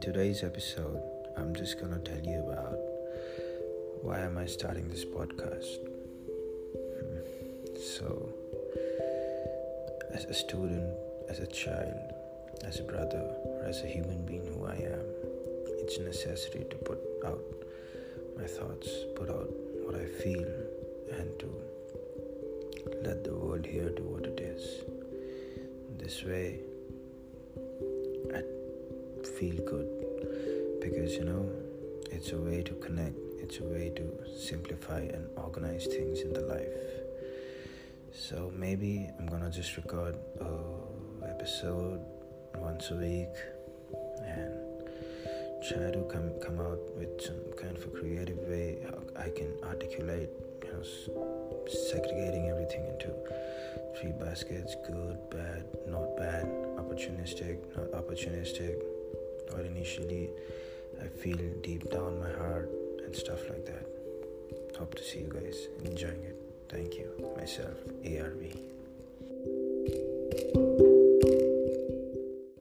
today's episode, I'm just gonna tell you about why am I starting this podcast. Hmm. So, as a student, as a child, as a brother, or as a human being who I am, it's a necessity to put out my thoughts, put out what I feel, and to let the world hear to what it is. This way, I feel good because you know it's a way to connect, it's a way to simplify and organize things in the life. So maybe I'm gonna just record a episode once a week and try to come come out with some kind of a creative way I can articulate, you know, segregating everything into three baskets: good, bad, not bad, opportunistic, not opportunistic. What initially I feel deep down my heart and stuff like that. Hope to see you guys enjoying it. Thank you. Myself, ARV.